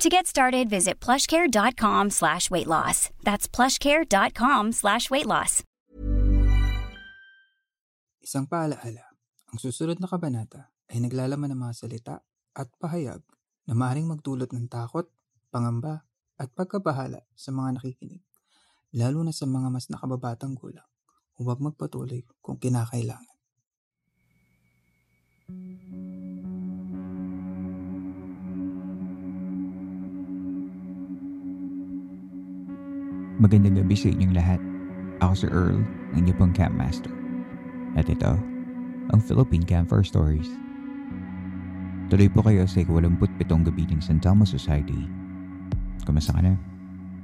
To get started, visit plushcare.com slash weight loss. That's plushcare.com slash weight loss. Isang paalaala, ang susunod na kabanata ay naglalaman ng mga salita at pahayag na maaaring magdulot ng takot, pangamba, at pagkabahala sa mga nakikinig, lalo na sa mga mas nakababatang gulang. Huwag magpatuloy kung kinakailangan. Magandang gabi sa inyong lahat. Ako si Earl, ang inyong pong Camp Master. At ito, ang Philippine Camper Stories. Tuloy po kayo sa 87 gabi ng San Telmo Society. Kumusta ka na?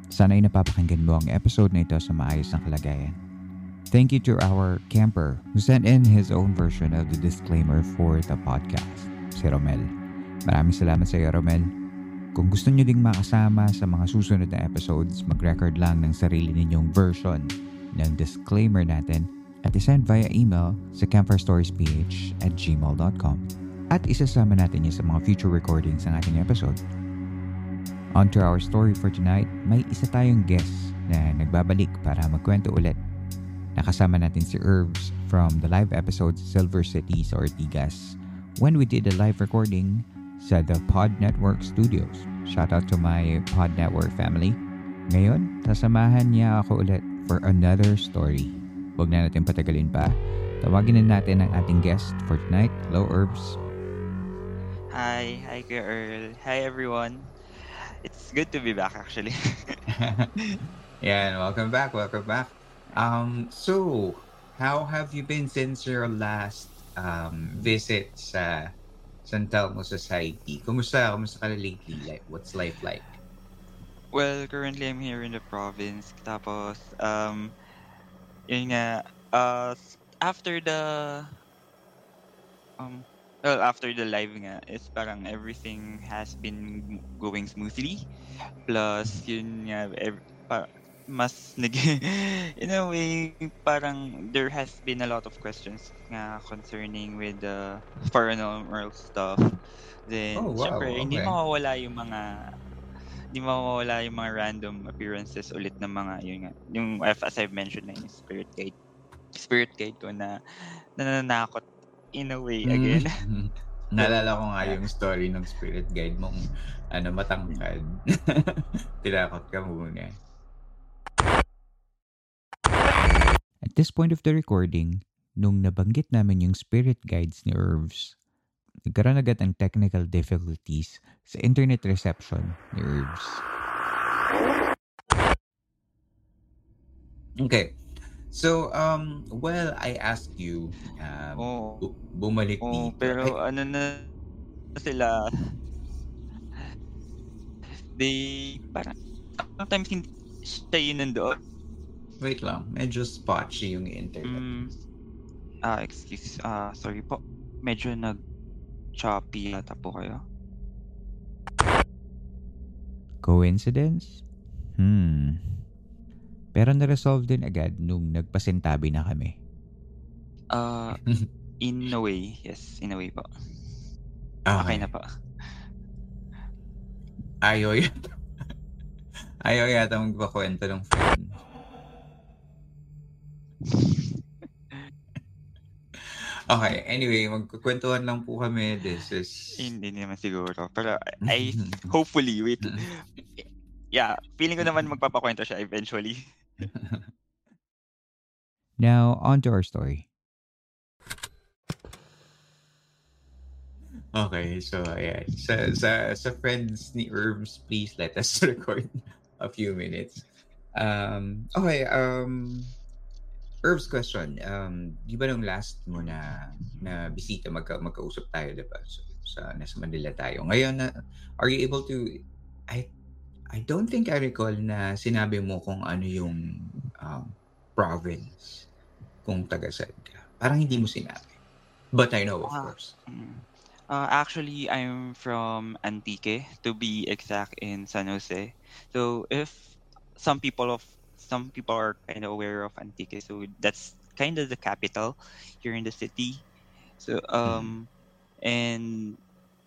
Sana ay napapakinggan mo ang episode na ito sa maayos ng kalagayan. Thank you to our camper who sent in his own version of the disclaimer for the podcast, si Romel. Maraming salamat sa iyo, Romel. Kung gusto nyo ding makasama sa mga susunod na episodes, mag-record lang ng sarili ninyong version ng disclaimer natin at isend via email sa campfirestoriesph at gmail.com at isasama natin yun sa mga future recordings ng ating episode. On to our story for tonight, may isa tayong guest na nagbabalik para magkwento ulit. Nakasama natin si Herbs from the live episode Silver City sa Ortigas when we did a live recording sa The Pod Network Studios. Shout out to my Pod Network family. Ngayon, sasamahan niya ako ulit for another story. Huwag na natin patagalin pa. Tawagin na natin ang ating guest for tonight. Hello, Herbs. Hi, hi Kuya Earl. Hi everyone. It's good to be back actually. yeah, welcome back, welcome back. Um, so, how have you been since your last um, visit sa San Telmo Society? Kumusta? Kumusta ka na lately? Like, what's life like? well, currently I'm here in the province. Tapos, um, yun nga, uh, after the, um, well, after the live nga, it's parang everything has been going smoothly. Plus, yun nga, ev- pa- mas nag in a way parang there has been a lot of questions nga concerning with the paranormal stuff then Oh, wow, syempre hindi okay. mawawala yung mga hindi mawawala yung mga random appearances ulit ng mga yun nga yung as I've mentioned na yung spirit guide spirit guide ko na nananakot in a way again Mm. Naalala ko nga yung story ng spirit guide mong ano, matangkad. Tinakot ka muna. At this point of the recording, nung nabanggit namin yung spirit guides ni Irvs, nagkaroon agad ng technical difficulties sa internet reception ni Irvs. Okay. So, um, well, I asked you, um, Oo. bu- bumalik Oo, dito. pero Ay, ano na sila they parang sometimes hindi siya yun nandoon. Wait lang, medyo spotchy yung internet. Mm, ah, excuse, ah, sorry po. Medyo nag choppy yata po kayo. Coincidence? Hmm. Pero na-resolve din agad nung nagpasintabi na kami. Ah, in a way, yes, in a way po. Okay na po. Ayaw yata. Ayaw yata magpakwento ng friend. Okay, anyway, magkukwentuhan lang po kami. This is... Hindi naman siguro. Pero I hopefully wait. Yeah, feeling ko naman magpapakwento siya eventually. Now, on to our story. Okay, so yeah, sa sa sa friends ni Herbs, please let us record a few minutes. Um, okay, um, Herbs question. Um, di ba nung last mo na na bisita magka, magkausap tayo, di ba? So, sa nasa Manila tayo. Ngayon na are you able to I I don't think I recall na sinabi mo kung ano yung um, province kung taga saan ka? Parang hindi mo sinabi. But I know, of Ah, course. mm. Uh, actually, I'm from Antique, to be exact, in San Jose. So if some people of some people are kind of aware of Antique, so that's kind of the capital here in the city. So um, and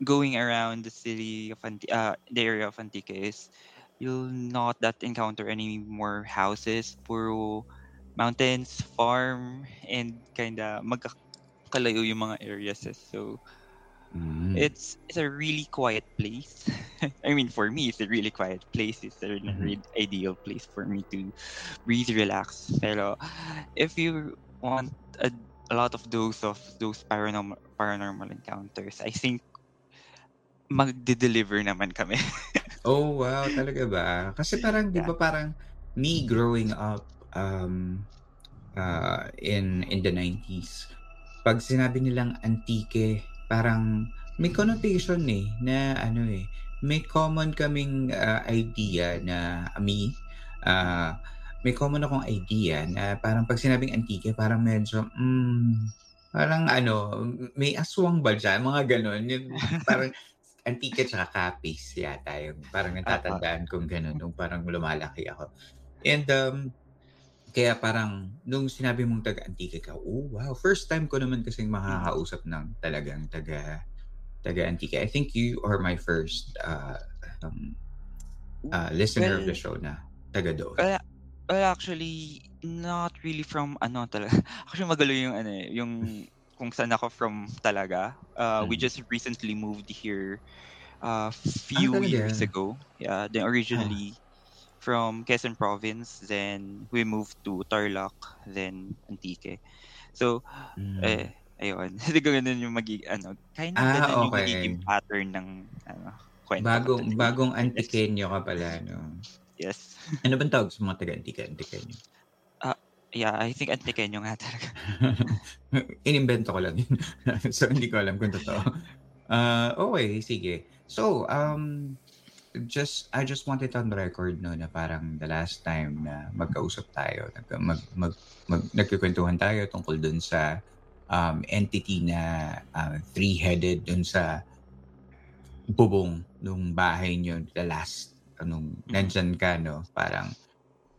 going around the city of Anti- uh, the area of Antique is you'll not that encounter any more houses, puro mountains, farm, and kind of magkakalayo yung mga areas. eh. So Mm. it's it's a really quiet place. I mean, for me, it's a really quiet place. It's a Mhm. really ideal place for me to breathe, relax. Pero if you want a, a lot of those of those paranormal paranormal encounters, I think magde-deliver naman kami. Oh, wow, talaga ba? Kasi parang, di ba parang me growing up um, uh, in in the 90s, pag sinabi nilang antike, parang may connotation eh, na ano eh, may common kaming uh, idea na me, uh, may common akong idea na parang pag sinabing antike, parang medyo, mm, parang ano, may aswang ba dyan? Mga ganon. Yung parang antike tsaka kapis yata yung parang natatandaan kong ganun nung parang lumalaki ako. And um, kaya parang nung sinabi mong taga-antike ka, oh wow, first time ko naman kasing makakausap ng talagang taga taga-antike. I think you are my first uh, um, uh, listener of the Well, show na taga doon. well, well, actually, not really from ano talaga. Actually, magalo yung ano eh, yung kung saan ako from talaga. Uh, we Mm. just recently moved here a Ah, few years talaga? ago. Yeah, then Ah. From Quezon province, then we moved to Tarlac, then Antique. So, Mm. eh, ayun. Siguro ganun yung magi ano, kind of Ah, ganun yung okay. magiging pattern ng ano, kwento Bagong today. bagong Yes. antikenyo ka pala, no? Yes. Ano bang tawag sa mga taga-antike? Antikenyo? Ah, yeah, I think Antiqueño nga talaga. Inimbento ko lang yun. so, hindi ko alam kung totoo. Uh, okay, sige. So, um, just, I just wanted on record, no, na parang the last time na magkausap tayo, nag, mag, mag, mag, nagkikwentuhan tayo tungkol dun sa um, entity na uh, three-headed dun sa bubong nung bahay nyo, the last, anong, Mhm. nandyan ka, no, parang,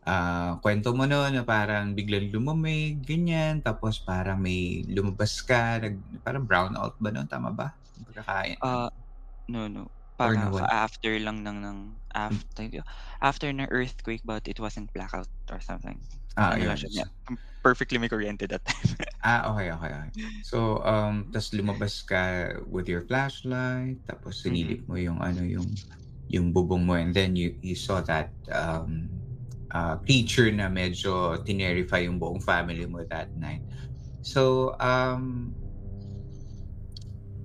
ah, kwento mo no, na parang biglang lumamig, ganyan, tapos parang may lumabas ka, nag, parang brown out ba no? Tama ba? Pagkakain. Ah, no, no. Or Parang nawala. after lang ng ng after after ng earthquake but it wasn't blackout or something. Ah, Ano lang siya, yeah, perfectly may kuryente that time. Ah, okay, okay, okay. So, um, tas lumabas ka with your flashlight, tapos sinilip mo yung ano, yung yung bubong mo, and then you you saw that um, uh, creature na medyo tinerify yung buong family mo that night. So, um,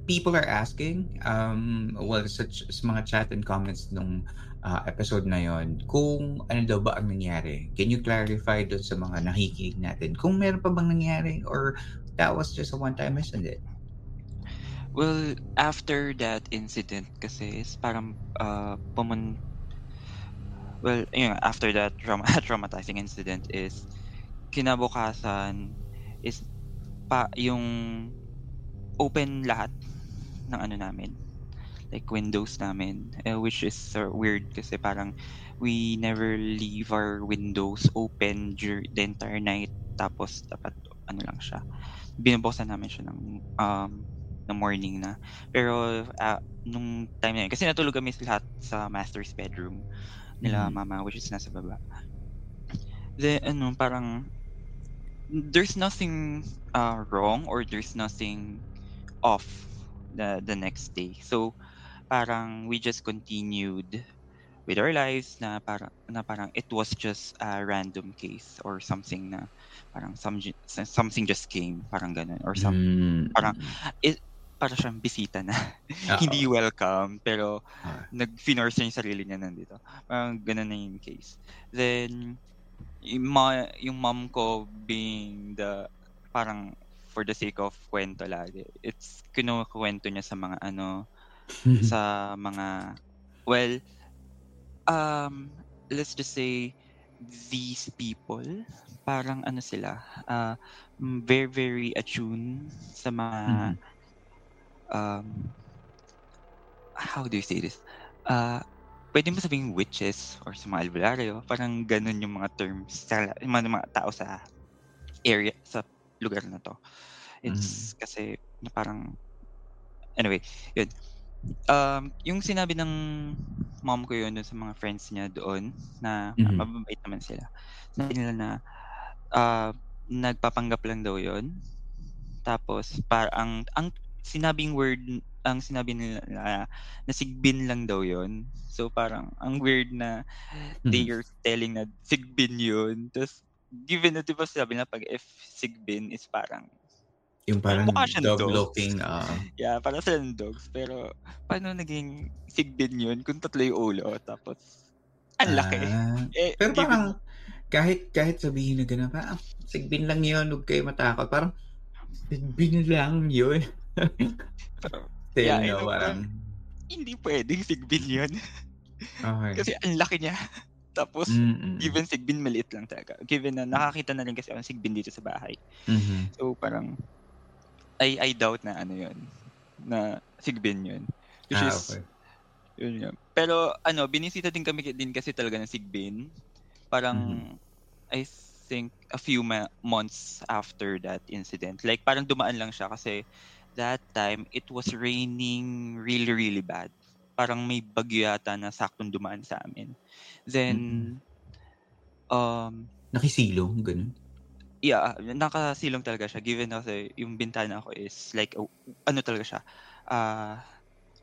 people are asking, um, well, sa, sa mga chat and comments nung uh, episode na yon, kung ano daw ba ang nangyari. Can you clarify doon sa mga nakikinig natin? Kung meron pa bang nangyari or that was just a one-time incident? Well, after that incident kasi is parang uh, pumun well, yun, after that trauma traumatizing incident is kinabukasan is pa yung open lahat ng ano namin like windows namin eh, which is uh, weird kasi parang we never leave our windows open during the entire night. Tapos dapat ano lang siya binubuksan namin siya ng um ng morning na. Pero ah, nung time na yun kasi natulog kami lahat sa master's bedroom nila Mhm. mama which is nasa baba. Then ano parang there's nothing uh, wrong or there's nothing off the the next day so parang we just continued with our lives na parang na parang it was just a random case or something na parang some, something just came parang ganun or some Mm, parang- mm, para siyang bisita na Oo. hindi welcome pero Ah. nag-finorse niya yung sarili niya nandito. Parang ganun na yung case. Then, yung, ma- yung mom ko being the, parang for the sake of kwento lagi, it's kinukwento niya sa mga ano, sa mga, well, um, let's just say, these people, parang ano sila, mm, very, very attuned sa mga, Mhm. um how do you say this? Ah, pwede mo sabihing witches or sa mga albularyo, parang gano'n yung mga terms sa yung mga mga tao sa area sa lugar na 'to. It's kasi na parang anyway, yun. Um, yung sinabi ng mom ko yun dun sa mga friends niya doon na Mhm. mababait naman sila. Sabi nila na, ah, nagpapanggap lang daw yun. Tapos para ang ang sinabing word ang sinabi nila na na sigbin lang daw yun. So parang ang weird na they Mhm. are telling na sigbin yun. Ta's given na 'di ba sabi na 'pag if sigbin is parang Yung parang dog dogs. looking, oo. Yeah, para silang dogs. Pero paano naging sigbin yun kung tatlo yung ulo tapos ang laki. Ah, Eh, pero given parang kahit kahit sabihin na gano'n, parang sigbin lang yun, huwag kayo matakot. Parang sigbin lang yun. Still, yeah, no, parang hindi puwedeng sigbin yun. okey. Kasi ang laki niya. Tapos Mm. given sigbin maliit lang talaga. Given na nakakita na rin kasi ako ng sigbin dito sa bahay. Mhm. So parang I I doubt na ano yun, na sigbin yun. Which Ah, is yun nga. Pero ano, binisita din kami din kasi talaga ng sigbin. Parang Mhm. I think a few ma- months after that incident. Like parang dumaan lang siya kasi that time it was raining really really bad. Parang may bagyo yata na saktong dumaan sa amin. Then Mm. um Nakisilong, gano'n? Yeah, nakasilong talaga siya given na kasi yung bintana ko is like a ano talaga siya, ah,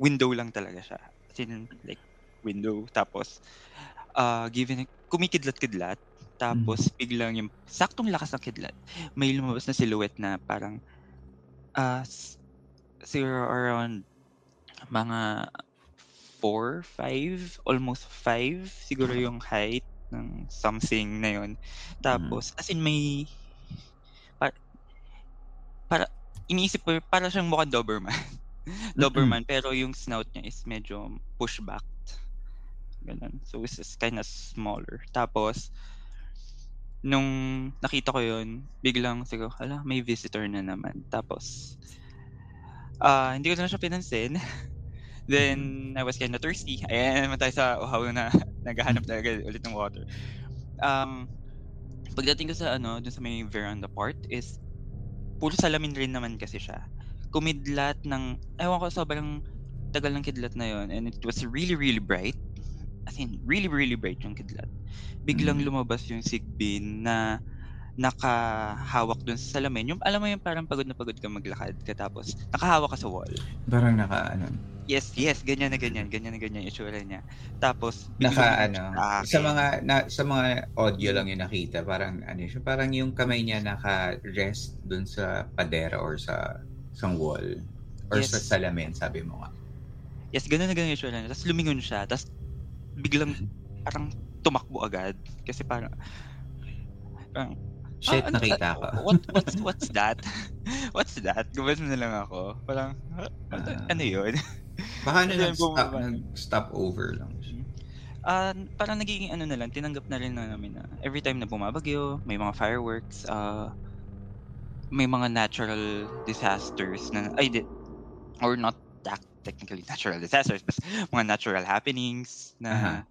window lang talaga siya. As in like window tapos, ah, given kumikidlat-kidlat tapos biglang yung saktong lakas ng kidlat, may lumabas na silhouette na parang, ah, s siguro around mga 4, 5, almost 5 siguro yung height ng something na yun. Tapos as in may pa para iniisip ko para siyang mukhang Doberman. Doberman pero yung snout niya is medyo pushbacked, gano'n. So it's just kinda smaller. Tapos nung nakita ko yun, biglang sabi ko, "Hala, may visitor na naman." Tapos, ah, hindi ko na siya pinansin. Then I was kinda thirsty. Ayan naman tayo sa uhaw na naghahanap talaga ulit ng water. Um, pagdating ko sa ano, dun sa may veranda part is puro salamin rin naman kasi siya. Kumidlat ng ewan ko sobrang tagal ng kidlat na yun and it was really, really bright. As in really, really bright yung kidlat. Biglang Mm. lumabas yung sigbin na nakahawak dun sa salamin. Yung alam mo yung parang pagod na pagod ka maglakad ka tapos nakahawak ka sa wall. Parang naka ano, Yes, yes, ganyan na ganyan, ganyan na ganyan yung itsura niya. Tapos naka ano, sa sa akin. mga na, sa mga audio lang yung nakita, parang ano siya, parang yung kamay niya naka-rest dun sa padera or sa isang wall or sa Yes. salamin, sabi mo nga. Yes, ganun na ganun yung itsura niya. Tapos lumingon siya, tapos biglang parang tumakbo agad kasi parang parang Shit, ano- nakita ko. what what's what's that? what's that? Gumanon na lang ako. Parang "Huh? ano, Ah. ano 'yun? Baka ano, nag-stop, bumaba. nag-stop over lang siya. Ah, parang nagiging ano na lang, tinanggap na rin na namin na every time na bumabagyo, may mga fireworks, ah, may mga natural disasters na ay di, or not that technically natural disasters, but mga natural happenings na Aha.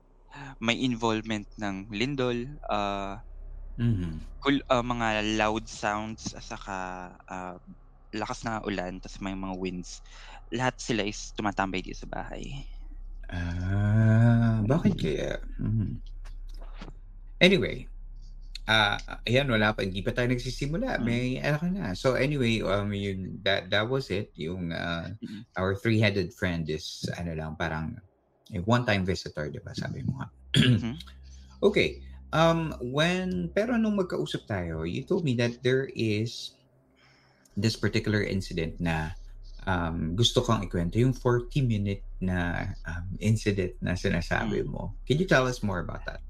may involvement ng lindol, ah, Mhm. kul- ah, mga loud sounds at saka ah, lakas na ulan tapos may mga winds. Lahat sila is tumatambay dito sa bahay. Ah, bakit kaya? Mhm. Anyway, ah, ayan wala pa, hindi pa tayo nagsisimula. Mm. May ano ka na. So anyway, um, yun, that, that was it. Yung ah, Mm. our three-headed friend is ano lang, parang a one-time visitor, di ba? Sabi mo nga. Mhm. Okay. Um, when, pero nung magkausap tayo, you told me that there is this particular incident na um, gusto kang ikwento, yung 40-minute na um, incident na sinasabi Mm. mo. Can you tell us more about that?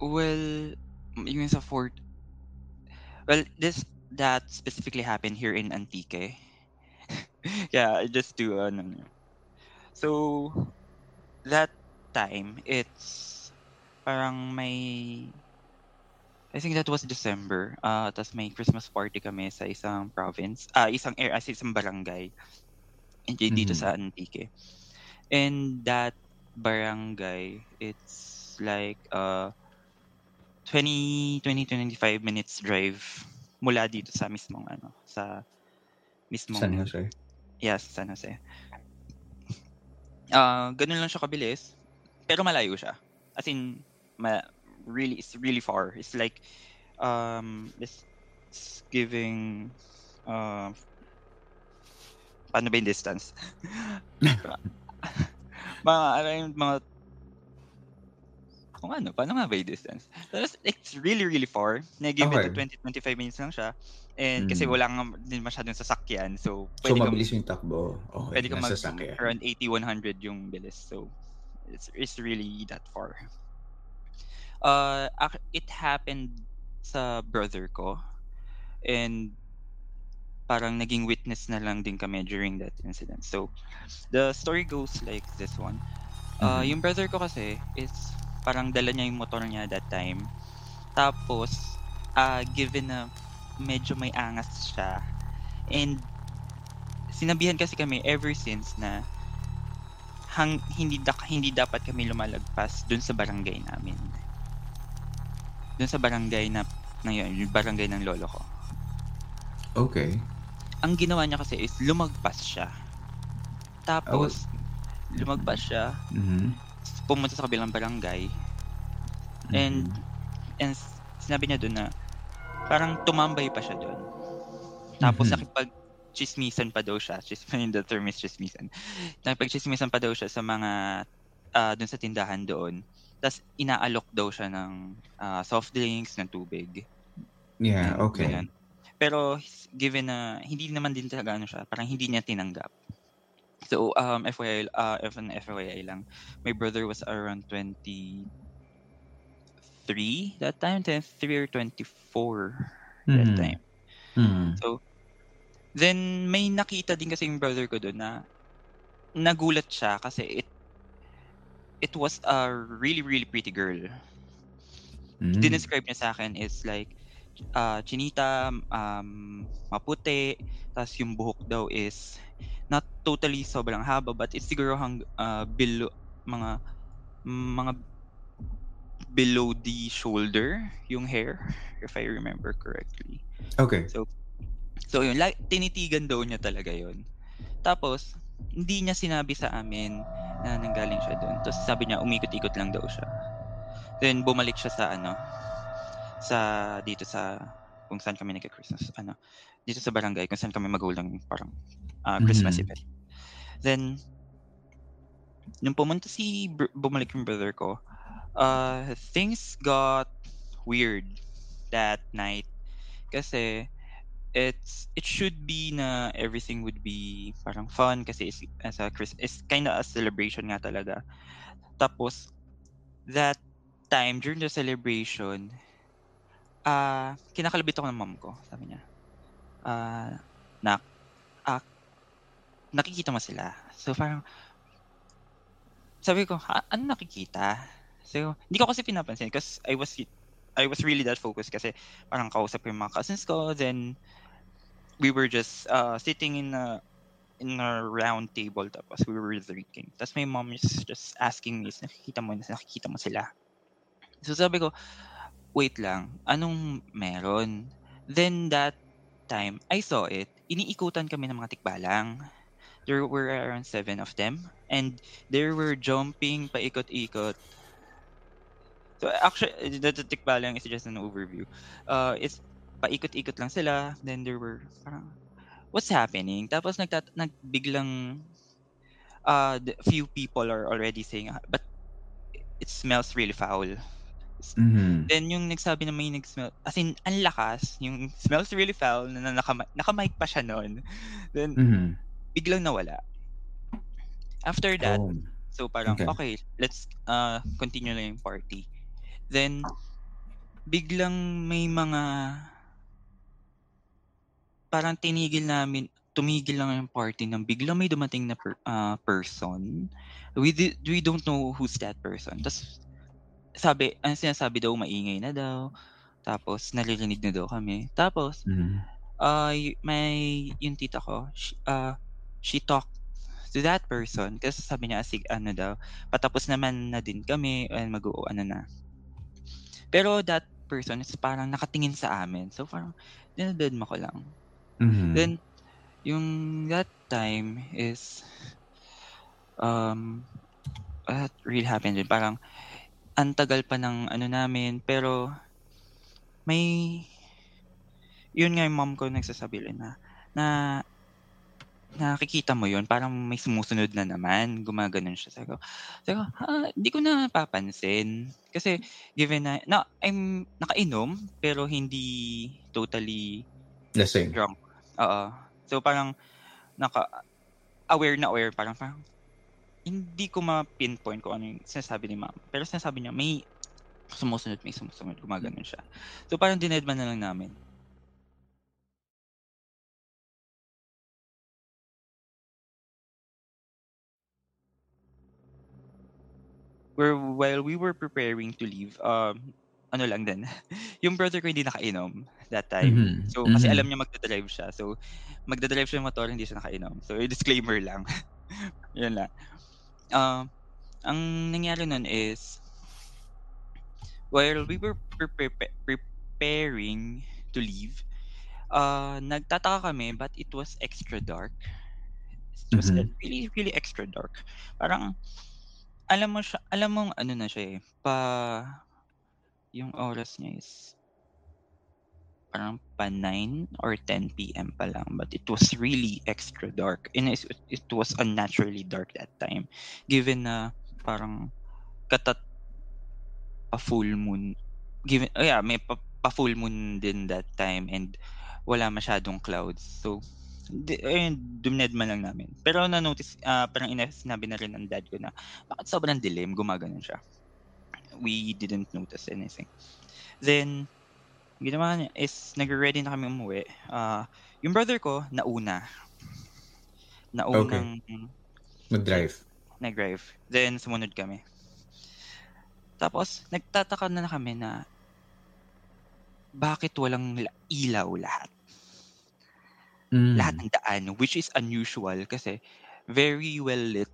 Well, yung sa fort well, this that specifically happened here in Antique. yeah, just to ano. So that time it's parang may I think that was December. Ah, tas may Christmas party kami sa isang province, ah, isang air, as isang barangay. Hindi dito Mhm. sa Antique. And that barangay, it's like uh 20 20 25 minutes drive mula dito sa mismong ano, sa mismong San Jose. Yes, San Jose. Ah, ganun lang siya kabilis, pero malayo siya. As in, ma really, it's really far. It's like, um, it's, it's giving, uh, paano ba yung distance? mga, around mga, kung ano, paano nga ba yung distance? Tapos, it's really, really far. Nag-give it Okay. to 20-25 minutes lang siya. And kasi Mm. wala nga din masyadong sasakyan. So, So, pwede kang mabilis yung takbo. Okay, Pwede ka mag nasa sakyan. around 80-100 yung bilis. So, it's, it's really that far. Uh, ac- it happened sa brother ko. And parang naging witness na lang din kami during that incident. So, the story goes like this one. Uh, Mhm. Yung brother ko kasi is parang dala niya yung motor niya that time. Tapos, uh, given na medyo may angas siya. And sinabihan kasi kami ever since na hang, hindi da- hindi dapat kami lumalagpas dun sa barangay namin. Dun sa barangay na yun, yung barangay ng lolo ko. Okay. Ang ginawa niya kasi is lumagpas siya. Tapos lumagpas siya, Mhm. pumunta sa kabilang barangay And- Mhm. and sinabi niya doon na parang tumambay pa siya doon. Tapos Mhm. nakipag chismisan pa daw siya. Chis, the term is chismisan. Nakipag chismisan pa daw siya sa mga ah, doon sa tindahan doon. Tapos inaalok daw siya ng ah, soft drinks, ng tubig. Yeah, And okay. ganyan. Pero given na hindi naman din talaga ano siya, parang hindi niya tinanggap. So um FYI uh F FYI lang. My brother was around 23 that time, 23 or 24 that Mhm. time. Mhm. Then may nakita din kasi yung brother ko doon na nagulat siya kasi it it was a really really pretty girl. Mhm. Dinescribe niya sa akin is like uh, chinita, um, maputi, tapos yung buhok daw is not totally sobrang haba but it's siguro hang uh, below mga mga below the shoulder yung hair if I remember correctly. Okay. So yun, like, tinitigan daw niya talaga yun. Tapos, hindi niya sinabi sa amin na nanggaling siya doon. Tapos sabi niya, umikot-ikot lang daw siya. Then bumalik siya sa ano, sa dito sa kung saan kami nagka-Christmas, ano, dito sa barangay kung saan kami magulang parang ah, Christmas Mhm. event. Then, nung pumunta si, br- bumalik yung brother ko, uh, things got weird that night. Kasi, it's it should be na everything would be parang fun kasi it's, as a Chris it's kind of a celebration nga talaga. Tapos that time during the celebration ah kinakalabit ako ng mom ko, sabi niya. Ah nak ah, nakikita mo sila. So parang sabi ko, "Ha, ano nakikita? So, hindi ko kasi pinapansin because I was I was really that focused kasi parang kausap yung mga cousins ko then we were just uh, sitting in a in a round table tapos we were drinking. Tapos my mom is just asking me, nakikita mo, nakikita mo sila. So sabi ko, wait lang, anong meron? Then that time, I saw it. Iniikutan kami ng mga tikbalang. There were around seven of them. And they were jumping paikot-ikot. So actually, the, the tikbalang is just an overview. Uh, it's paikot-ikot lang sila. Then there were parang, what's happening? Tapos nagtat nagbiglang uh, the few people are already saying, "Ah, but it smells really foul. Mhm. Then yung nagsabi na may nag-smell, as in, ang lakas, yung smells really foul, na, na naka, naka-mic pa siya noon. Then, Mhm. biglang nawala. After that, Oh. so parang, Okay. okay, let's uh, continue na yung party. Then, biglang may mga, parang tinigil namin, tumigil lang yung party nang biglang may dumating na per, ah, person. We, di- we don't know who's that person. Tapos, sabi, ang sinasabi daw, maingay na daw. Tapos naririnig na daw kami. Tapos, Mhm. ah, yu may yung tita ko, sh ah, she talked to that person kasi sabi niya sig ano daw, patapos naman na din kami and mag-o-ano na. Pero that person is parang nakatingin sa amin. So, parang dinadedma ko lang. Mhm. Then, yung that time is, um, what really happened din, parang ang tagal pa ng ano namin, pero may yun nga yung mom ko nagsasabi rin na na nakikita mo yun, parang may sumusunod na naman, gumaganon siya. Sabi ko sabi ko, "Ah, di ko na napapansin." Kasi given na na I'm nakainom pero hindi totally Lasing. drunk. Oo. So, parang naka aware na aware parang parang hindi ko ma-pinpoint kung ano yung sinasabi ni mom. Pero sinasabi niya may sumusunod, may sumusunod, gumaganon siya. So, parang dinedma na lang namin. Where while we were preparing to leave, um, ano lang din, yung brother ko hindi nakainom that time. Mhm, So, kasi mhm. alam niya magda-drive siya. So, magda-drive siya ng motor, hindi siya nakainom. So, disclaimer lang. Yun lang. Um, ang nangyari nun is, while we were prepe preparing to leave, ah, nagtataka kami but it was extra dark. It was Mhm. really, really extra dark. Parang alam mo siya alam mong ano na siya, eh, pa yung oras niya is parang pa-9 or 10 PM pa lang but it was really extra dark and is it was unnaturally dark that time given na parang katat pa-full moon given oh yeah, may pa pa-full moon din that time and wala masyadong clouds. So, di ayun dinedma lang namin. Pero na-notice, ah, parang ina sinabi na rin ng dad ko na, "Bakit sobrang dilim?" Gumaganon siya. We didn't notice anything. Then, ginawa niya is nagre-ready na kami umuwi. Ah, yung brother ko nauna. Naunang Mag-drive. nag-drive. Then sumunod kami. Tapos nagtataka na kami na bakit walang la ilaw lahat. Hmm. Lahat ng daan, which is unusual kasi very well lit.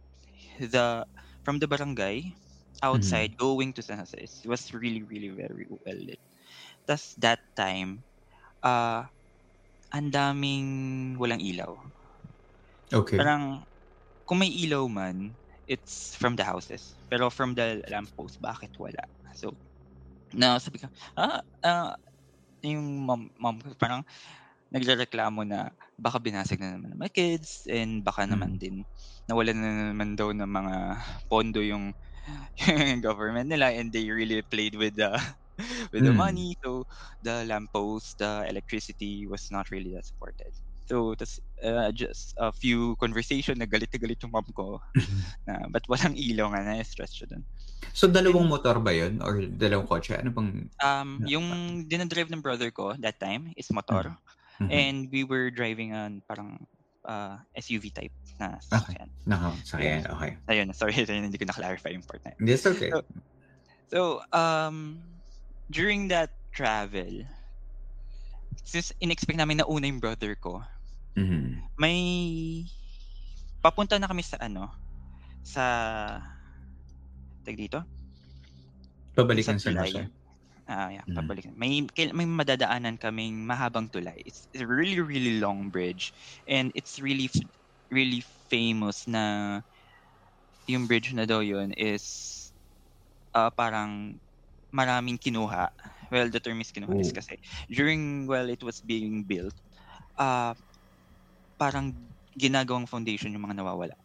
The from the barangay outside going to San Jose, it was really, really very well lit. Tas that time, ah, ang daming walang ilaw. Okay. Parang kung may ilaw man, it's from the houses. Pero from the lamppost, bakit wala? So, na sabi ko, ah, ah, yung mom, mom parang nagrereklamo na baka binasag na naman ng mga kids and baka naman Mm. din nawalan na naman daw ng mga pondo yung, yung government nila and they really played with the with the Mm. money. So, the lamppost, the electricity was not really that supported. So, tas uh, just a few conversation, na galit yung mom ko na ba't walang ilaw nga, na-stress siya dun. So, dalawang motor ba yun or dalawang kotse? Ano bang Um, yung dinadrive ng brother ko that time is motor Mhm. and we were driving on parang uh, SUV type na Okay. sasakyan. nakasakyan? Okay. Ayun, sorry, hindi ko na-clarify yung part na yun. That's okay. So, So, um, during that travel, since in-expect namin na una yung brother ko, Mhm. may papunta na kami sa ano, sa tag dito? Pabalikan Sa sa tulay. Jose. Ah, yeah, Mhm. pabalik. May may madadaanan kaming mahabang tulay. It's a really really long bridge and it's really really famous na yung bridge na daw yun is ah, parang maraming kinuha. Well, the term is kinuha is kasi during while it was being built, ah parang ginagawang foundation yung mga nawawala.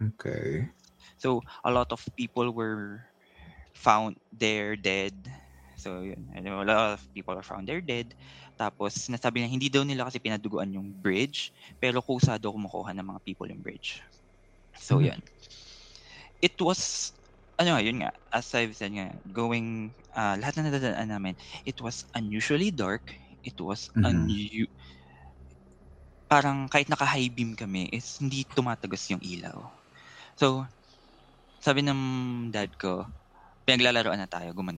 Okay. So, a lot of people were found there dead. So, yun. Know, A lot of people are found there dead. Tapos, sinasabi na hindi daw nila kasi pinaduguan yung bridge, pero kusa daw kumukuha ng mga people yung bridge. So, Mhm. yun. It was, ano yun nga, as I've said nga, going, ah, lahat na nadadaan namin, it was unusually dark. It was Mhm. unu- parang kahit naka-high beam kami, is hindi tumatagos yung ilaw. So, sabi ng dad ko, pinaglalaroan na tayo, guman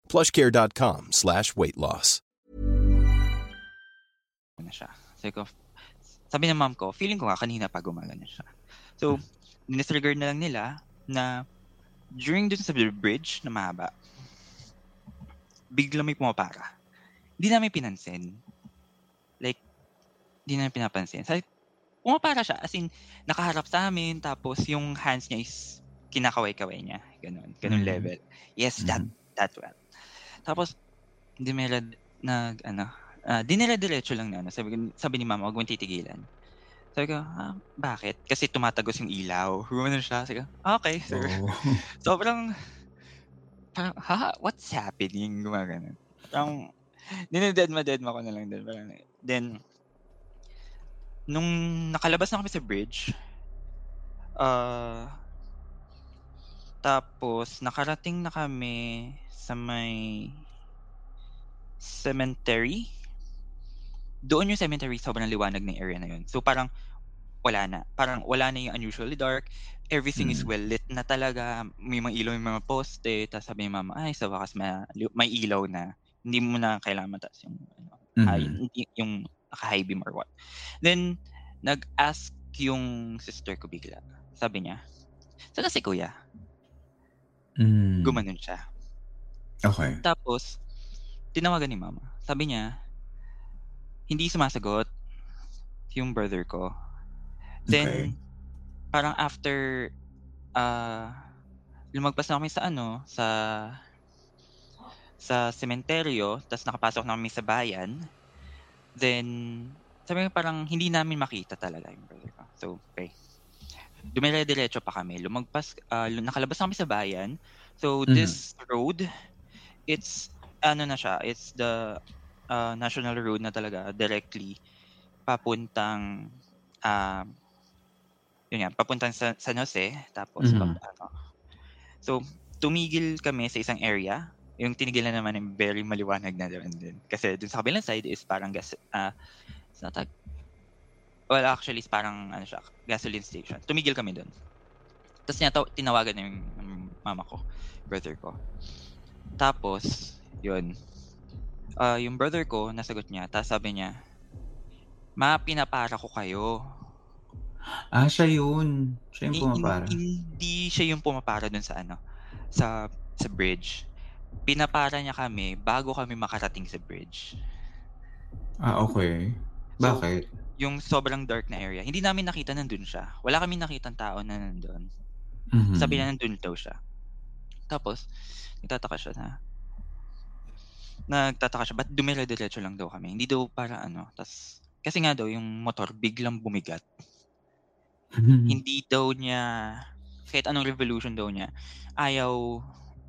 plushcare.com slash weight loss. na siya. Ko, sabi ng mom ko, feeling ko nga kanina pa gumagana siya. So, dinisregard na lang nila na during dun sa bridge na mahaba, bigla may pumapara. Hindi namin pinansin. Like, hindi namin pinapansin. Sabi, pumapara siya. As in, nakaharap sa amin, tapos yung hands niya is kinakaway-kaway niya. Ganon. Ganon Mhm. level. Yes, that, that well. Tapos, hindi rad- nag, ano, ah, dinire-diretso lang na, ano, sabi, sabi ni mama, huwag mo titigilan. Sabi ko, ah, bakit? Kasi tumatagos yung ilaw. Gumano siya. Sabi ko, "Ah, okay, sir. Oh. Sobrang, parang, ha? What's happening? Gumagano. Parang, dinededma-dedma ko na lang din. Parang, then, nung nakalabas na kami sa bridge, ah, tapos, nakarating na kami sa may cemetery. Doon yung cemetery, sobrang liwanag ng area na yun. So parang wala na. Parang wala na yung unusually dark. Everything is Mm. well lit na talaga. May mga ilaw yung mga poste. Tapos sabi ni mama, ay sa wakas may, may ilaw na. Hindi mo na kailangan mataas yung, ano, Mhm. hindi, yung naka-high beam or what. Then, nag-ask yung sister ko bigla. Sabi niya, saan na si kuya? Mm. Gumanon siya. Okay. Tapos, tinawagan ni mama. Sabi niya, hindi sumasagot yung brother ko. Then, Okay. parang after, ah, lumagpas na kami sa ano, sa, sa sementeryo, tapos nakapasok na kami sa bayan, then, sabi nga parang hindi namin makita talaga yung brother ko. So, okay. Dumire-diretso pa kami. Lumagpas, lu- nakalabas na kami sa bayan. So, Mhm. this road, it's, ano na siya, it's the ah, national road na talaga directly papuntang ah yun nga, papuntang sa San Jose tapos Mhm. pap- ano. So tumigil kami sa isang area. Yung tinigilan naman ng very maliwanag na naman din. Kasi dun sa kabilang side is parang gas ah sa tag Well, actually, parang ano siya, gasoline station. Tumigil kami dun. Tapos tinataw- tinawagan yung mama ko, brother ko. Tapos, yun. Ah, yung brother ko, nasagot niya. Tapos sabi niya, Ma, pinapara ko kayo. Ah, siya yun. Siya yung pumapara. Hindi siya yung pumapara dun sa ano, sa sa bridge. Pinapara niya kami bago kami makarating sa bridge. Ah, okay. So, Bakit? yung sobrang dark na area, hindi namin nakita nandun siya. Wala kami nakitang tao na nandun. Mhm. Sabi niya nandun daw siya. Tapos, nagtataka siya na, nagtataka siya, ba't dumire-diretso lang daw kami? Hindi daw para ano, tas, kasi nga daw, yung motor biglang bumigat. Mhm. Hindi daw niya, kahit anong revolution daw niya, ayaw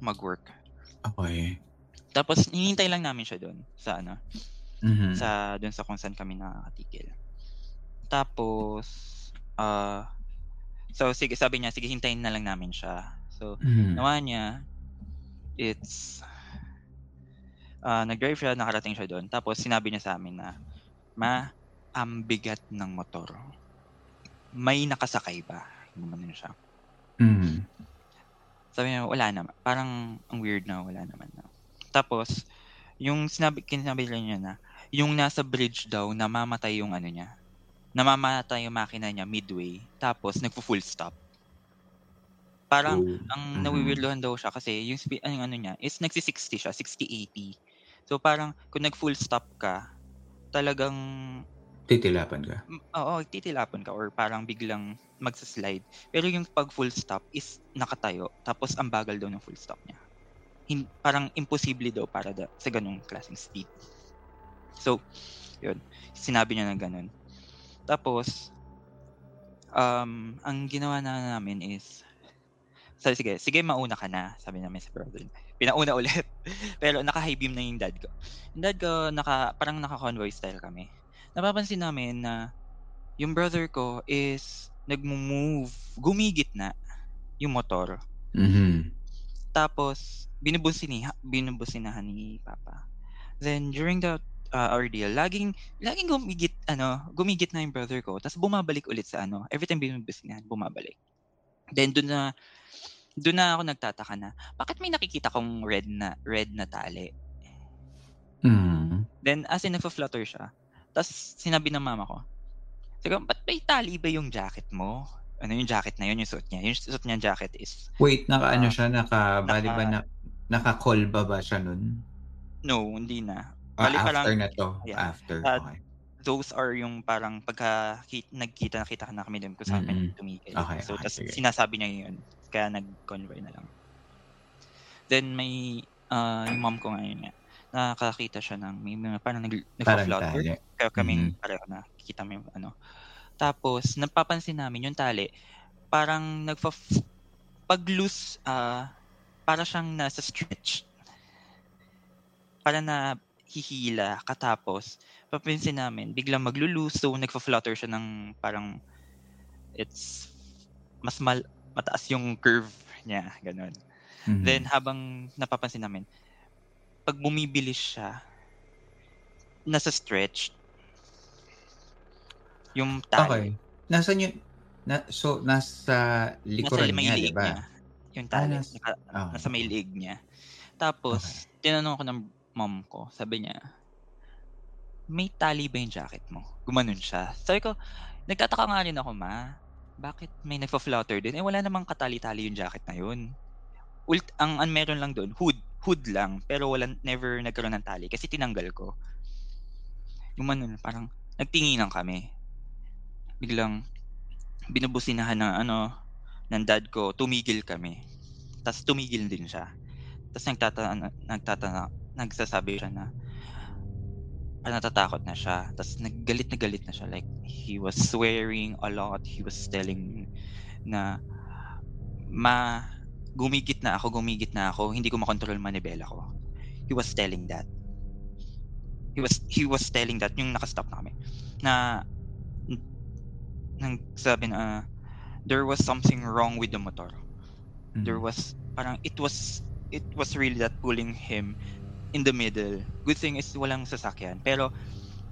mag-work. Okay. Tapos, hinihintay lang namin siya doon sa ano, Mhm. sa doon sa kung saan kami nakakatigil. Tapos ah so sige sabi niya sige hintayin na lang namin siya. So Mhm. nawa niya it's Ah, nag-drive siya, nakarating siya doon. Tapos sinabi niya sa amin na, "Ma, ang bigat ng motor. May nakasakay ba?" Gumanon siya. Mhm. Sabi niya, "Wala naman." Parang ang weird na wala naman na. Tapos yung sinabi sinabi rin niya na yung nasa bridge daw namamatay yung ano niya, namamatay yung makina niya midway tapos nagfo-full stop. Parang Oh, ang mhm. nawi-weirduhan daw siya kasi yung spe ang ano niya is nagsi-60 siya, 60-80. So parang kung nag-full stop ka, talagang Titilapan ka? Oo, titilapon ka or parang biglang magsa-slide. Pero yung 'pag full stop is nakatayo tapos ang bagal daw ng full stop niya. Hin parang imposible daw para da sa gano'ng klaseng speed. So, yun, sinabi niya na gano'n. Tapos, um, ang ginawa na namin is sabi, "Sige, sige mauna ka na," sabi namin sa brother. Pinauna ulit, pero naka-high beam na yung dad ko. Yung dad ko naka parang naka-convoy style kami. Napapansin namin na yung brother ko is nagmo-move, gumigitna yung motor. Mhm. Tapos binubusiniha binubusinahan ni papa. Then during that, ah, ordeal laging laging gumigit ano, gumigitna yung brother ko tapos bumabalik ulit sa ano, everytime binubusinahan bumabalik. Then dun na dun na ako nagtataka na, bakit may nakikita akong red na red na tali? Mhm. Then as in nagfa-flutter siya, ta's sinabi ng mama ko, sabi ko, "Ba't may tali ba yung jacket mo?" Ano yung jacket na yun, yung suot niya, yung suot niyang jacket is Wait, naka-ano ah, siya, naka bale ba naka na naka-kolba ba siya nun? No, hindi na. Ah, Bale parang after na 'to? yeah, After, ah, okey. those are yung parang pagka ki nagkita-kita na kami dun kung saan kami Mm. tumigil. Okey, So okey, ta's sige. sinasabi niya yun, kaya nag-convoy na lang. Then may, ah, yung mom ko ngayon nga, nakakita siya ng may mga parang nag Parang nagfa-flutter, tali. kaya kaming Mhm. pareho nakikita mo yung ano. Tapos napapansin namin yung tali, parang nagfa-f 'pag loose, ah, para siyang nasa stretch. Parang nahihila katapos papansin namin biglang maglo-loose, so nagfa-flutter siya ng parang it's mas mal mataas yung curve niya, gano'n. Then Mhm. habang napapansin namin, 'pag bumibilis siya nasa stretch yung tali. Okey. Nasaan yung na so nasa Nasa likuran may niya, 'di ba? niya, yung Ah, tali, nas naka ah, nasa may liig niya. Tapos tinanong ako ng mom ko, sabi niya, "May tali ba yung jacket mo?" Gumanon siya. Sabi ko, "Nagtataka nga rin ako, ma, bakit may nagfa-flutter din, eh, wala namang katali-tali yung jacket na yun." Ult ang ang meron lang dun hood, hood lang pero walang never nagkaroon ng tali kasi tinanggal ko. Gumanon, parang nagtinginan kami. Biglang binubusinahan ng ano, ng dad ko, tumigil kami. Ta's tumigil din siya. Ta's nagtata ano, nagtatana nagsasabi siya na ah, natatakot na siya. Ta's nag galit na galit na siya like he was swearing a lot, he was telling na, "Ma, gumigitna ako, gumigitna ako, hindi ko makontrol manibela ko." He was telling that. He was he was telling that yung naka-stop na kami, na nagsabi na, there was something wrong with the motor. There Mhm. was parang it was it was really that pulling him in the middle. Good thing is walang sasakyan pero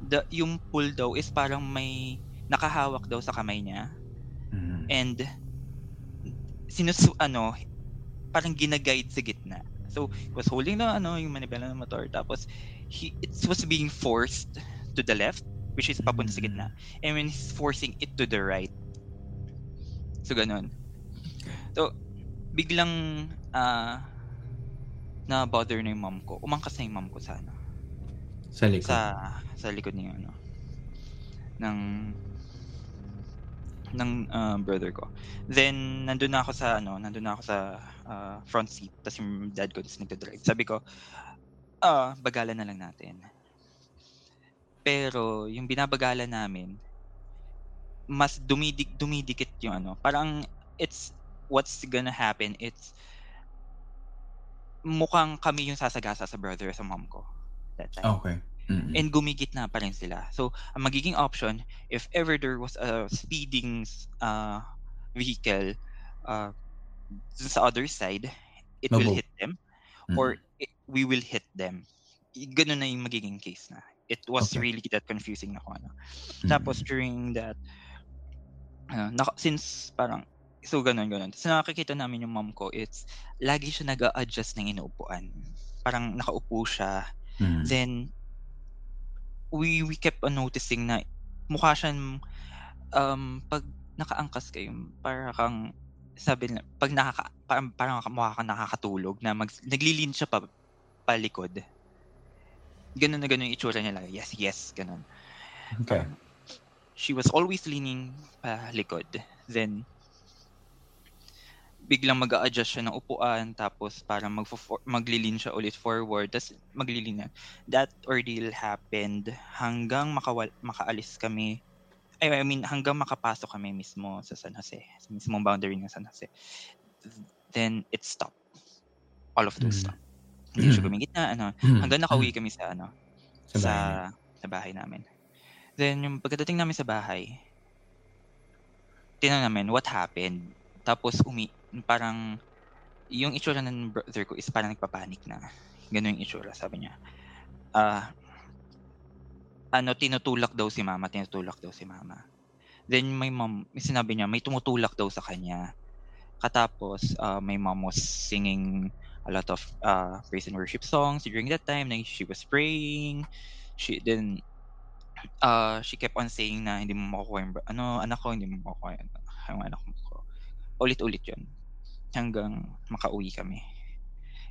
the yung pull daw is parang may nakahawak daw sa kamay niya Mhm. and sinusu ano, parang gina-guide sa gitna. So, he was holding the ano, yung manibela ng motor tapos he it was being forced to the left which is papunta sa gitna and when he's forcing it to the right. So, gano'n. So, biglang, ah, na yung mom ko. Umangkas na yung mom ko sa ano, Sa likod? sa sa likod ni ano, ng ng, ah, brother ko. Then nandun na ako sa ano, nandun na ako sa, ah, front seat ta's yung dad ko ta's nagda-drive. Sabi ko, ah, bagalan na lang natin. Pero yung binabagalan namin mas dumidik dumidikit yung ano, parang it's what's gonna happen, it's mukhang kami yung sasagasa sa brother sa mom ko that time. Okey, mm. And gumigitna pa rin sila. So, ang magiging option, if ever there was a speeding uh, vehicle uh, sa other side, it will Mabo hit them mm. or it, we will hit them. ganun na yung magiging case na. It was Okay. really that confusing na kung ano. Mm. Tapos during that, ano, naka, since parang, so ganun, ganun. So nakakita namin yung mom ko, it's, lagi siya nag adjust ng inuupuan. Parang nakaupo siya. Mm. Then, we, we kept on noticing na mukha siyang, um, pag nakaangkas kayo, para kang, sabi na, pag nakaka, parang, parang mukha kang nakakatulog, na mag, naglilin siya pa, palikod. Ganun na ganun yung itsura niya lang. Yes, yes, ganun. Okay. Um, she was always leaning palikod. Then, biglang mag adjust siya ng upuan, tapos parang mag maglilin siya ulit forward, tapos maglilin na. That ordeal happened hanggang makawal makaalis kami. I I mean, hanggang makapasok kami mismo sa San Jose, sa mismong boundary ng San Jose. Then, it stopped. All of those Mm. stopped. Hindi siya gumigit na, ano, hanggang nakauwi kami sa, ano, Sa sa, bahay sa bahay namin. Then, yung pagkadating namin sa bahay, tinanong namin, what happened? Tapos, umi, parang, yung itsura ng brother ko is parang nagpapanik na. Ganun yung itsura, sabi niya. Ah, ano, tinutulak daw si mama, tinutulak daw si mama. Then, may mom, sinabi niya, may tumutulak daw sa kanya. Katapos, ah, my mom was singing a lot of uh, praise and worship songs during that time. Na she was praying. She then uh, she kept on saying na hindi mo makukuha yung ano anak ko hindi mo makukuha yung, yung anak mo ko. Ulit-ulit 'yun hanggang makauwi kami.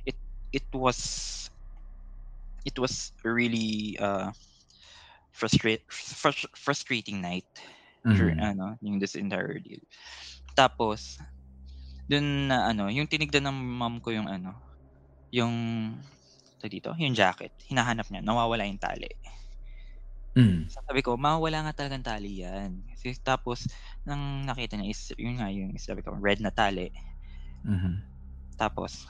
It it was it was really uh frustrate frus- frustrating night dur- Mhm. ano yung this entire deal. Tapos dun na ano, yung tinigdan ng mom ko yung ano, yung ito dito, yung jacket, hinahanap niya, nawawala yung tali. Mm. Sabi ko, mawawala nga talagang tali yan. Kasi, tapos, nang nakita niya is, yun nga yung, sabi ko, red na tali. Mhm. Tapos,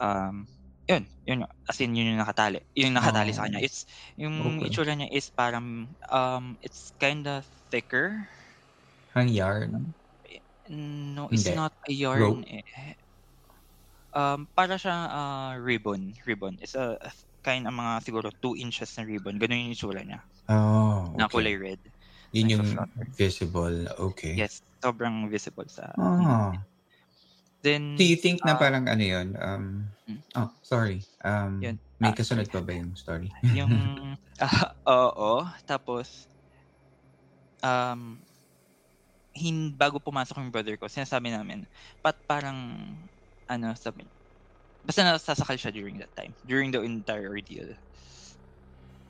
um, yun, yun, as in, yun yung nakatali. Yung nakatali sa Oh. kanya. It's, yung Okay. itsura niya is parang, um, it's kinda thicker. Hang yarn. No, it's Hindi. not a yarn. Eh. Um, para siya uh, ribbon. Ribbon. It's a, a kind of mga siguro 2 inches na ribbon. Ganun yung itsura niya. Oh, Na okay. kulay red. Yun yung visible. Okay. Yes, sobrang visible sa... Ah. Then, Do you think na ah, parang ano yun? Um, Hmm. oh, sorry. Um, Yun. may Ah, kasunod pa ba yung story? yung... ah, oo. Tapos, um, hin, bago pumasok yung brother ko, sinasabi namin, pat parang, ano, sabi, basta nasasakal siya during that time, during the entire ordeal.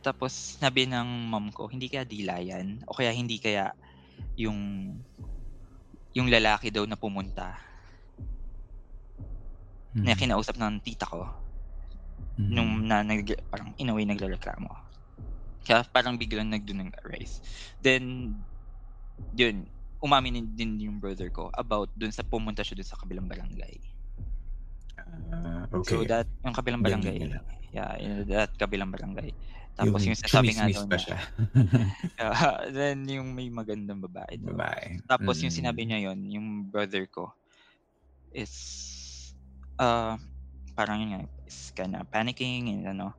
Tapos, sabi ng mom ko, hindi kaya dila yan, o kaya hindi kaya yung yung lalaki daw na pumunta na Mhm. kinausap ng tita ko Mhm. nung na nag, parang in a way nagrereklamo. Kaya parang biglang nagdun ng arise. Then, yun, umamin din yung brother ko about dun sa pumunta siya dun sa kabilang barangay. So okay. that, yung kabilang barangay, yun. yeah, yung that kabilang barangay. Tapos yung, sasabi nga daw niya, siya. yeah, then yung may magandang babae daw. Babae. Tapos yung Mm. sinabi niya yon yung brother ko is uh, parang yun nga, is kinda panicking and ano,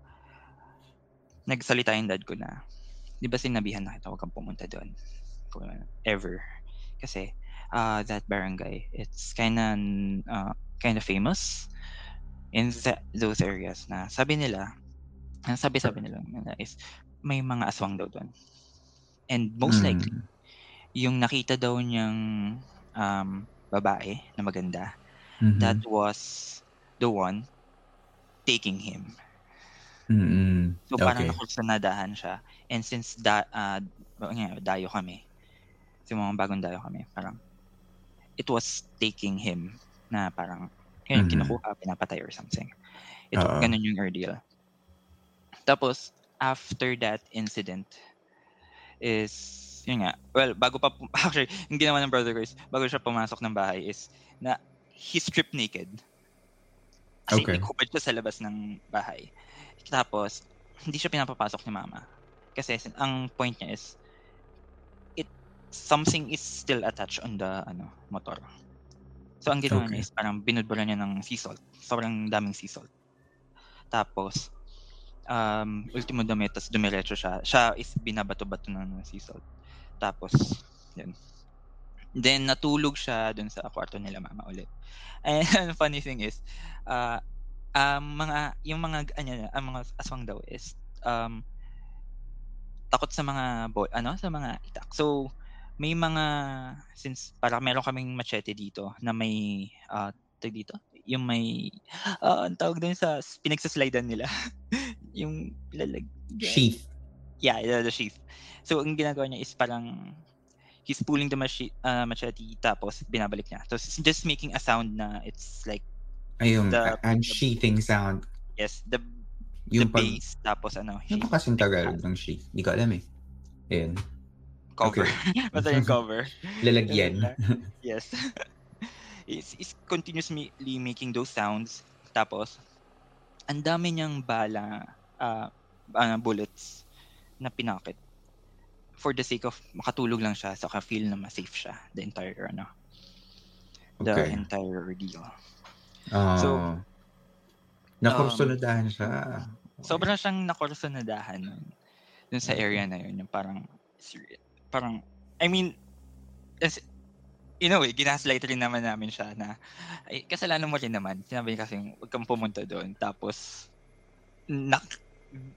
nagsalita yung dad ko na, di ba sinabihan na kita huwag kang pumunta doon? Kung ever. Kasi, uh, that barangay, it's kinda, uh, kinda famous in tha- those areas na sabi nila, ang sabi-sabi nila nila is, may mga aswang daw doon. And most likely, Mm. yung nakita daw niyang um, babae na maganda, Mhm. that was the one taking him. Mm-mm. So parang Okay. nakusanadahan siya. And since da, uh, dayo kami, so mga bagong dayo kami, parang it was taking him na parang yun, Mhm. kinukuha, pinapatay or something. Ito, Oo. ganun yung ordeal. Tapos, after that incident, is, yun nga, well, bago pa, actually, yung ginawa ng brother ko is, bago siya pumasok ng bahay is, na, he stripped naked. Kasi Okay. ikubad siya sa labas ng bahay. Tapos, hindi siya pinapapasok ni mama. Kasi ang point niya is, it, something is still attached on the, ano, motor. So, ang ginawa Okay. niya is, parang binudbura niya ng sea salt. Sobrang daming sea salt. Tapos, um, ultimo dumi, tapos dumiretso siya. Siya is binabato-bato ng sea salt. Tapos, yun. Then, natulog siya dun sa kwarto nila mama ulit. And funny thing is, uh, um, mga, yung mga, ano, ang mga aswang daw is, um, takot sa mga, boy, ano, sa mga itak. So, may mga, since para meron kaming machete dito na may, uh, dito, yung may, uh, ang tawag doon sa pinagsaslidean nila. yung lalag. Sheath. Yeah, the, the sheath. So, ang ginagawa niya is parang he's pulling the machi- uh, machete tapos binabalik niya. So, it's just making a sound na it's like Ayun, The- unsheathing sound. yes, the Yung the pag... bass tapos ano, Ano ba kasing Tagalog ng sheath? Hindi ko alam eh. Ayun. cover. Basta yung cover. Lalagyan. yes. It's, it's continuously making those sounds. Tapos, ang dami niyang bala, uh, uh, bullets na pinakit. For the sake of makatulog lang siya, so ka-feel na ma-safe siya the entire, ano, the Okay. entire ordeal. Oh. So, Nakursunadahan siya. Sobrang siyang nakorsonadahan nun, dun sa area na yun, yung parang, parang, I mean, as, in a way, ginaslight rin naman namin siya na, ay, kasalanan mo rin naman. Sinabi niya kasi, huwag kang pumunta doon. Tapos, nak,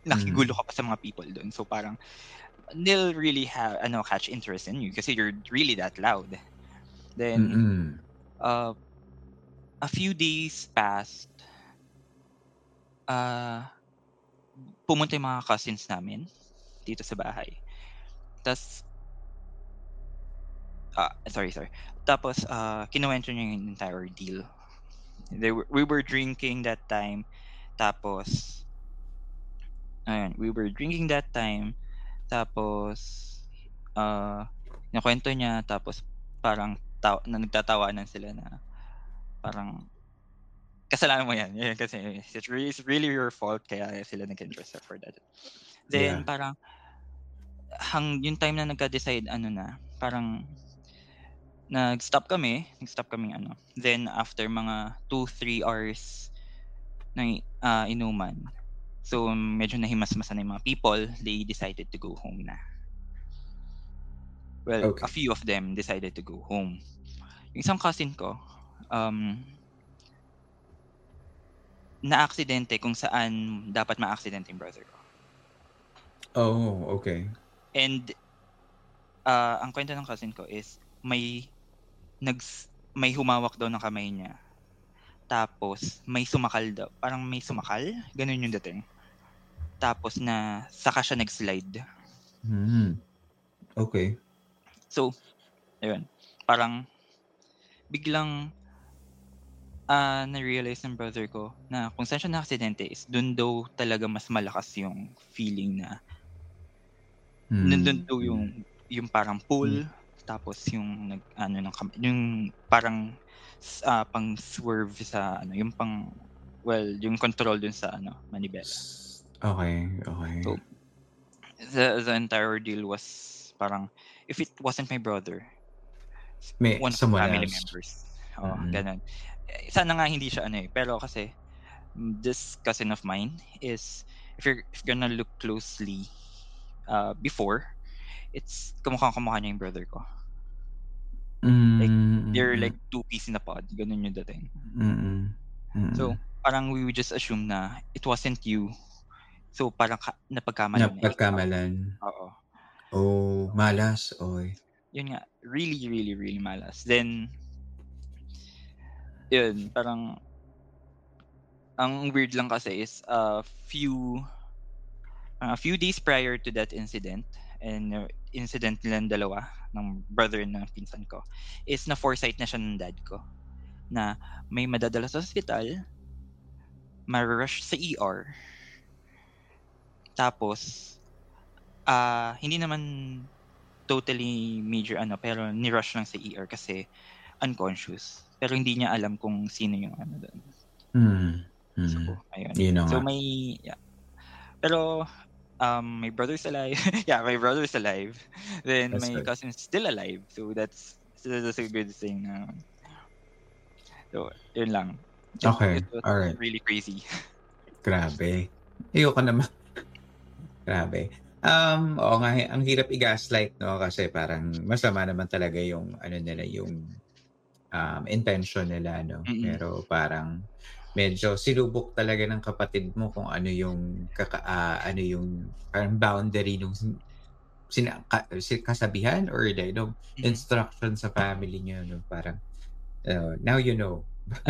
nakigulo ka pa sa mga people doon. So parang, they'll really have, ano, catch interest in you kasi you're really that loud. Then, Mm-mm. uh, a few days passed, uh, pumunta yung mga cousins namin dito sa bahay. Tapos, ah, sorry, sorry. Tapos, uh, kinuwento niya yung entire ordeal. They were, we were drinking that time. Tapos, ayun, we were drinking that time. Tapos, uh, nakwento niya. Tapos, parang taw- na nagtatawanan sila na parang kasalanan mo yan. Yan kasi it's really, it's really your fault kaya sila nag-interest for that. Then Yeah. parang hang yung time na nagka-decide ano na, parang nag-stop kami, nag-stop kami ano. Then after mga 2-3 hours ng ah, inuman, so medyo nahimasmasan na yung mga people, they decided to go home na. Well, Okay. a few of them decided to go home. Yung isang cousin ko, um, na-aksidente kung saan dapat ma-aksidente yung brother ko. Oh, okay. And ah, ang kwento ng cousin ko is may nags may humawak daw ng kamay niya. Tapos may sumakal daw. Parang may sumakal, ganun yung dating. Tapos na saka siya nag-slide. Hmm. Okay. So, ayun. Parang biglang ah na-realize ng brother ko na kung saan siya na-aksidente is dun daw talaga mas malakas yung feeling na Hmm. nandun daw yung yung parang pool tapos yung nag ano ng yung parang s- ah, pang swerve sa ano yung pang well yung control dun sa ano manibela Okay, okay. So, the the entire deal was parang if it wasn't my brother May one of the family else. members oh Mhm. ganun Eh, sana nga hindi siya ano eh pero kasi mm, this cousin of mine is if you're if you're gonna look closely uh, before it's kamukha kamukha niya yung brother ko Mm, they're mm, like two peas in a pod. Ganun yung dating. mm, mm, mm. So, parang we would just assume na it wasn't you. So, parang ka- napagkamalan na napagkamalan. Oo. Oh, malas. Oy. Yun nga. Really, really, really malas. Then, yun, parang, ang weird lang kasi is a few, a few days prior to that incident, and uh, incident nilang dalawa, ng brother ng pinsan ko, is na foresight na siya ng dad ko na may madadala sa hospital, ma-rush sa ER, tapos, ah hindi naman totally major ano, pero ni-rush lang sa ER kasi unconscious. Pero hindi niya alam kung sino yung ano doon. Hmm. So, Hmm. ayun. Yun na So nga. may yeah. Pero um my brother's alive. yeah, my brother's alive. Then That's my good. cousin's still alive. So that's so that's a good thing. naman. so, yun lang. Okay, It was alright. really crazy. Grabe. Ayoko naman. Grabe. Um, oo nga, ang hirap i-gaslight, no? Kasi parang masama naman talaga yung, ano nila, yung um, intention nila, no? Mm. Pero parang medyo sinubok talaga ng kapatid mo kung ano yung kaka, ah, ano yung parang boundary nung sin, sina, ka- kasabihan or the, no, instruction sa family niyo, no? Parang, uh, now you know.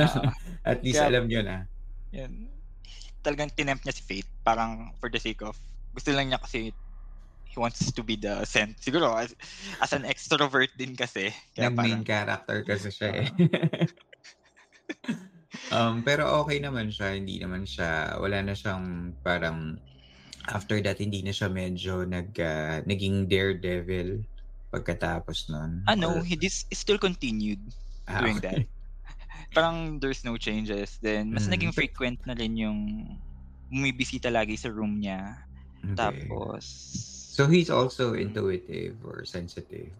At least Kaya- alam niyo na. Yan. Talagang tinempt niya si Faith. Parang for the sake of, gusto lang niya kasi he wants to be the cent. Siguro as, as an extrovert din kasi. Kaya Nag-main parang, character kasi siya eh. um, pero okay naman siya. Hindi naman siya, wala na siyang parang, after that, hindi na siya medyo nag, ah, naging daredevil pagkatapos nun. ano, Or- he dis, still continued ah, doing okay. that. Parang there's no changes. Then, mas Mm. naging frequent na rin yung bumibisita lagi sa room niya. Okay. Tapos, So he's also intuitive or sensitive.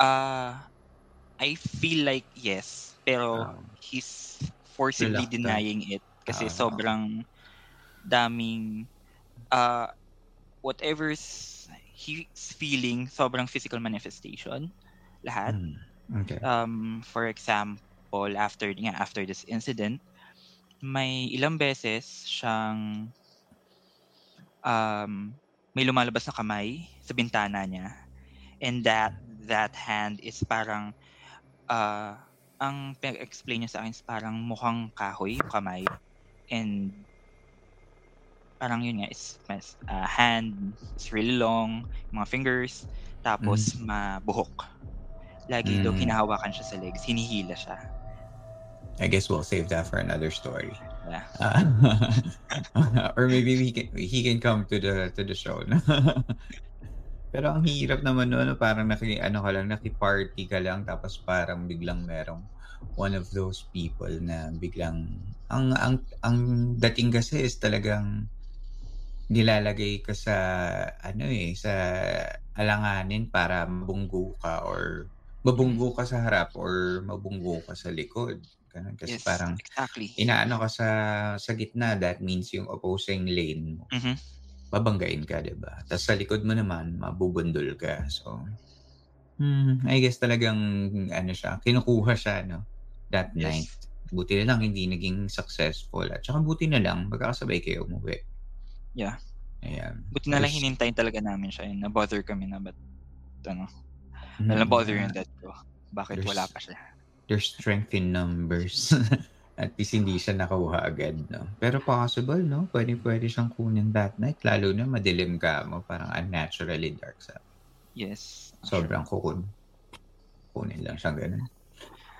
ah I feel like yes. Pero, Um, he's forcibly Reluctant. denying it kasi Ah. sobrang daming uh whatever's he's feeling sobrang physical manifestation lahat mm, okay. um for example after nga after this incident may ilang beses siyang um may lumalabas na kamay sa bintana niya. And that that hand is parang uh, ang explain niya sa akin is parang mukhang kahoy kamay. And parang yun nga is mas uh, hand is really long mga fingers tapos mabuhok. Lagi daw Mm. hinahawakan siya sa legs hinihila siya I guess we'll save that for another story. Yeah. Uh, or maybe he can he can come to the to the show. Pero ang hirap naman no, no, parang naki ano ka lang naki-party ka lang tapos parang biglang merong one of those people na biglang ang ang ang dating kasi is talagang nilalagay ka sa ano eh sa alanganin para mabunggo ka or mabunggo ka sa harap or mabunggo ka sa likod. Ganun kasi yes parang exactly inaano ka sa sa gitna, that means yung opposing lane mo, Mhm. babanggain ka, 'di ba? Tapos sa likod mo naman, mabubundol ka. So, hmm, I guess talagang ano siya, kinukuha siya, no? That Yes. night. Buti na lang hindi naging successful. At saka buti na lang, magkakasabay kayo umuwi. Yeah. Ayan. buti na lang hinintayin talaga namin siya na bother kami na but ano Mm, na bother yung dad ko bakit There's- wala pa siya There's strength in numbers. At least hindi siya nakuha agad, no? Pero possible, no? Pwede, pwede siyang kunin that night. Lalo na madilim ka mo. Parang unnaturally dark sa yes sobrang kukun. Kunin lang siyang ganun.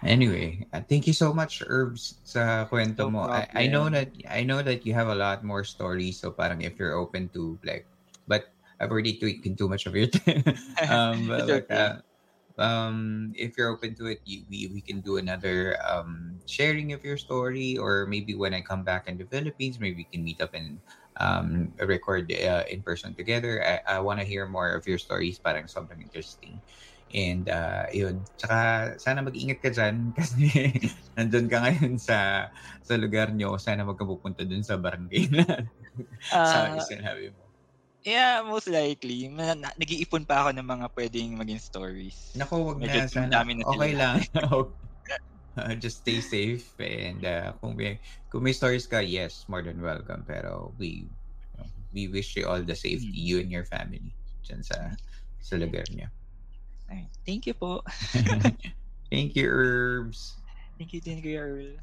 Anyway, uh, thank you so much, Herbs, sa kwento No mo. I, I know that I know that you have a lot more stories, so parang if you're open to like, but I've already taken too much of your time. um, but, but, okay. uh, um, if you're open to it, you, we we can do another um sharing of your story, or maybe when I come back in the Philippines, maybe we can meet up and um record uh, in person together. I, I want to hear more of your stories. Parang sobrang interesting. And uh, yun. Tsaka sana mag-ingat ka dyan kasi nandun ka ngayon sa sa lugar nyo. Sana wag ka pupunta dun sa barangay na sa Ah, sinabi mo. Yeah most likely nag-iipon pa ako ng mga pwedeng maging stories Naku, wag Medyo na. Sana, dami na okay lang. Uh, just stay safe and uh, kung may kung may stories ka, yes, more than welcome. Pero we we wish you all the safety, Mm. you and your family dyan sa sa lugar niyo. Ayun. thank you po Thank you, Herbs. thank you din Kuya Earl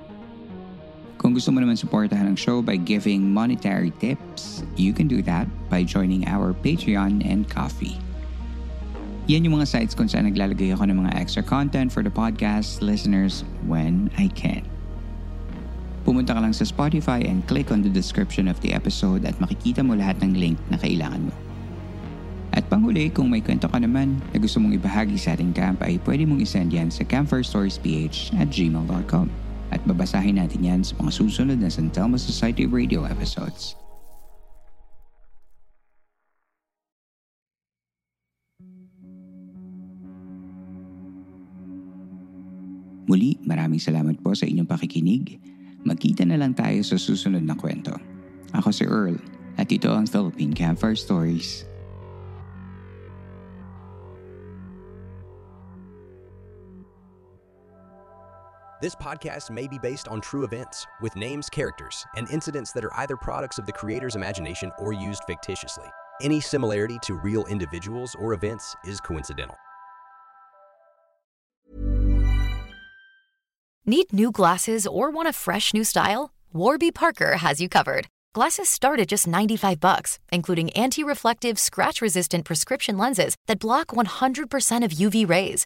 Kung gusto mo naman supportahan ang show by giving monetary tips, you can do that by joining our Patreon and Coffee. Yan yung mga sites kung saan naglalagay ako ng mga extra content for the podcast listeners when I can. Pumunta ka lang sa Spotify and click on the description of the episode at makikita mo lahat ng link na kailangan mo. At panghuli, kung may kwento ka naman na gusto mong ibahagi sa ating camp ay pwede mong isend yan sa campfirestoriesph at gmail.com at babasahin natin yan sa mga susunod na San Telmo Society Radio episodes. Muli, maraming salamat po sa inyong pakikinig. Magkita na lang tayo sa susunod na kwento. Ako si Earl at ito ang Philippine Campfire Stories. This podcast may be based on true events, with names, characters, and incidents that are either products of the creator's imagination or used fictitiously. Any similarity to real individuals or events is coincidental. Need new glasses or want a fresh new style? Warby Parker has you covered. Glasses start at just 95 bucks, including anti-reflective, scratch-resistant prescription lenses that block 100% of UV rays.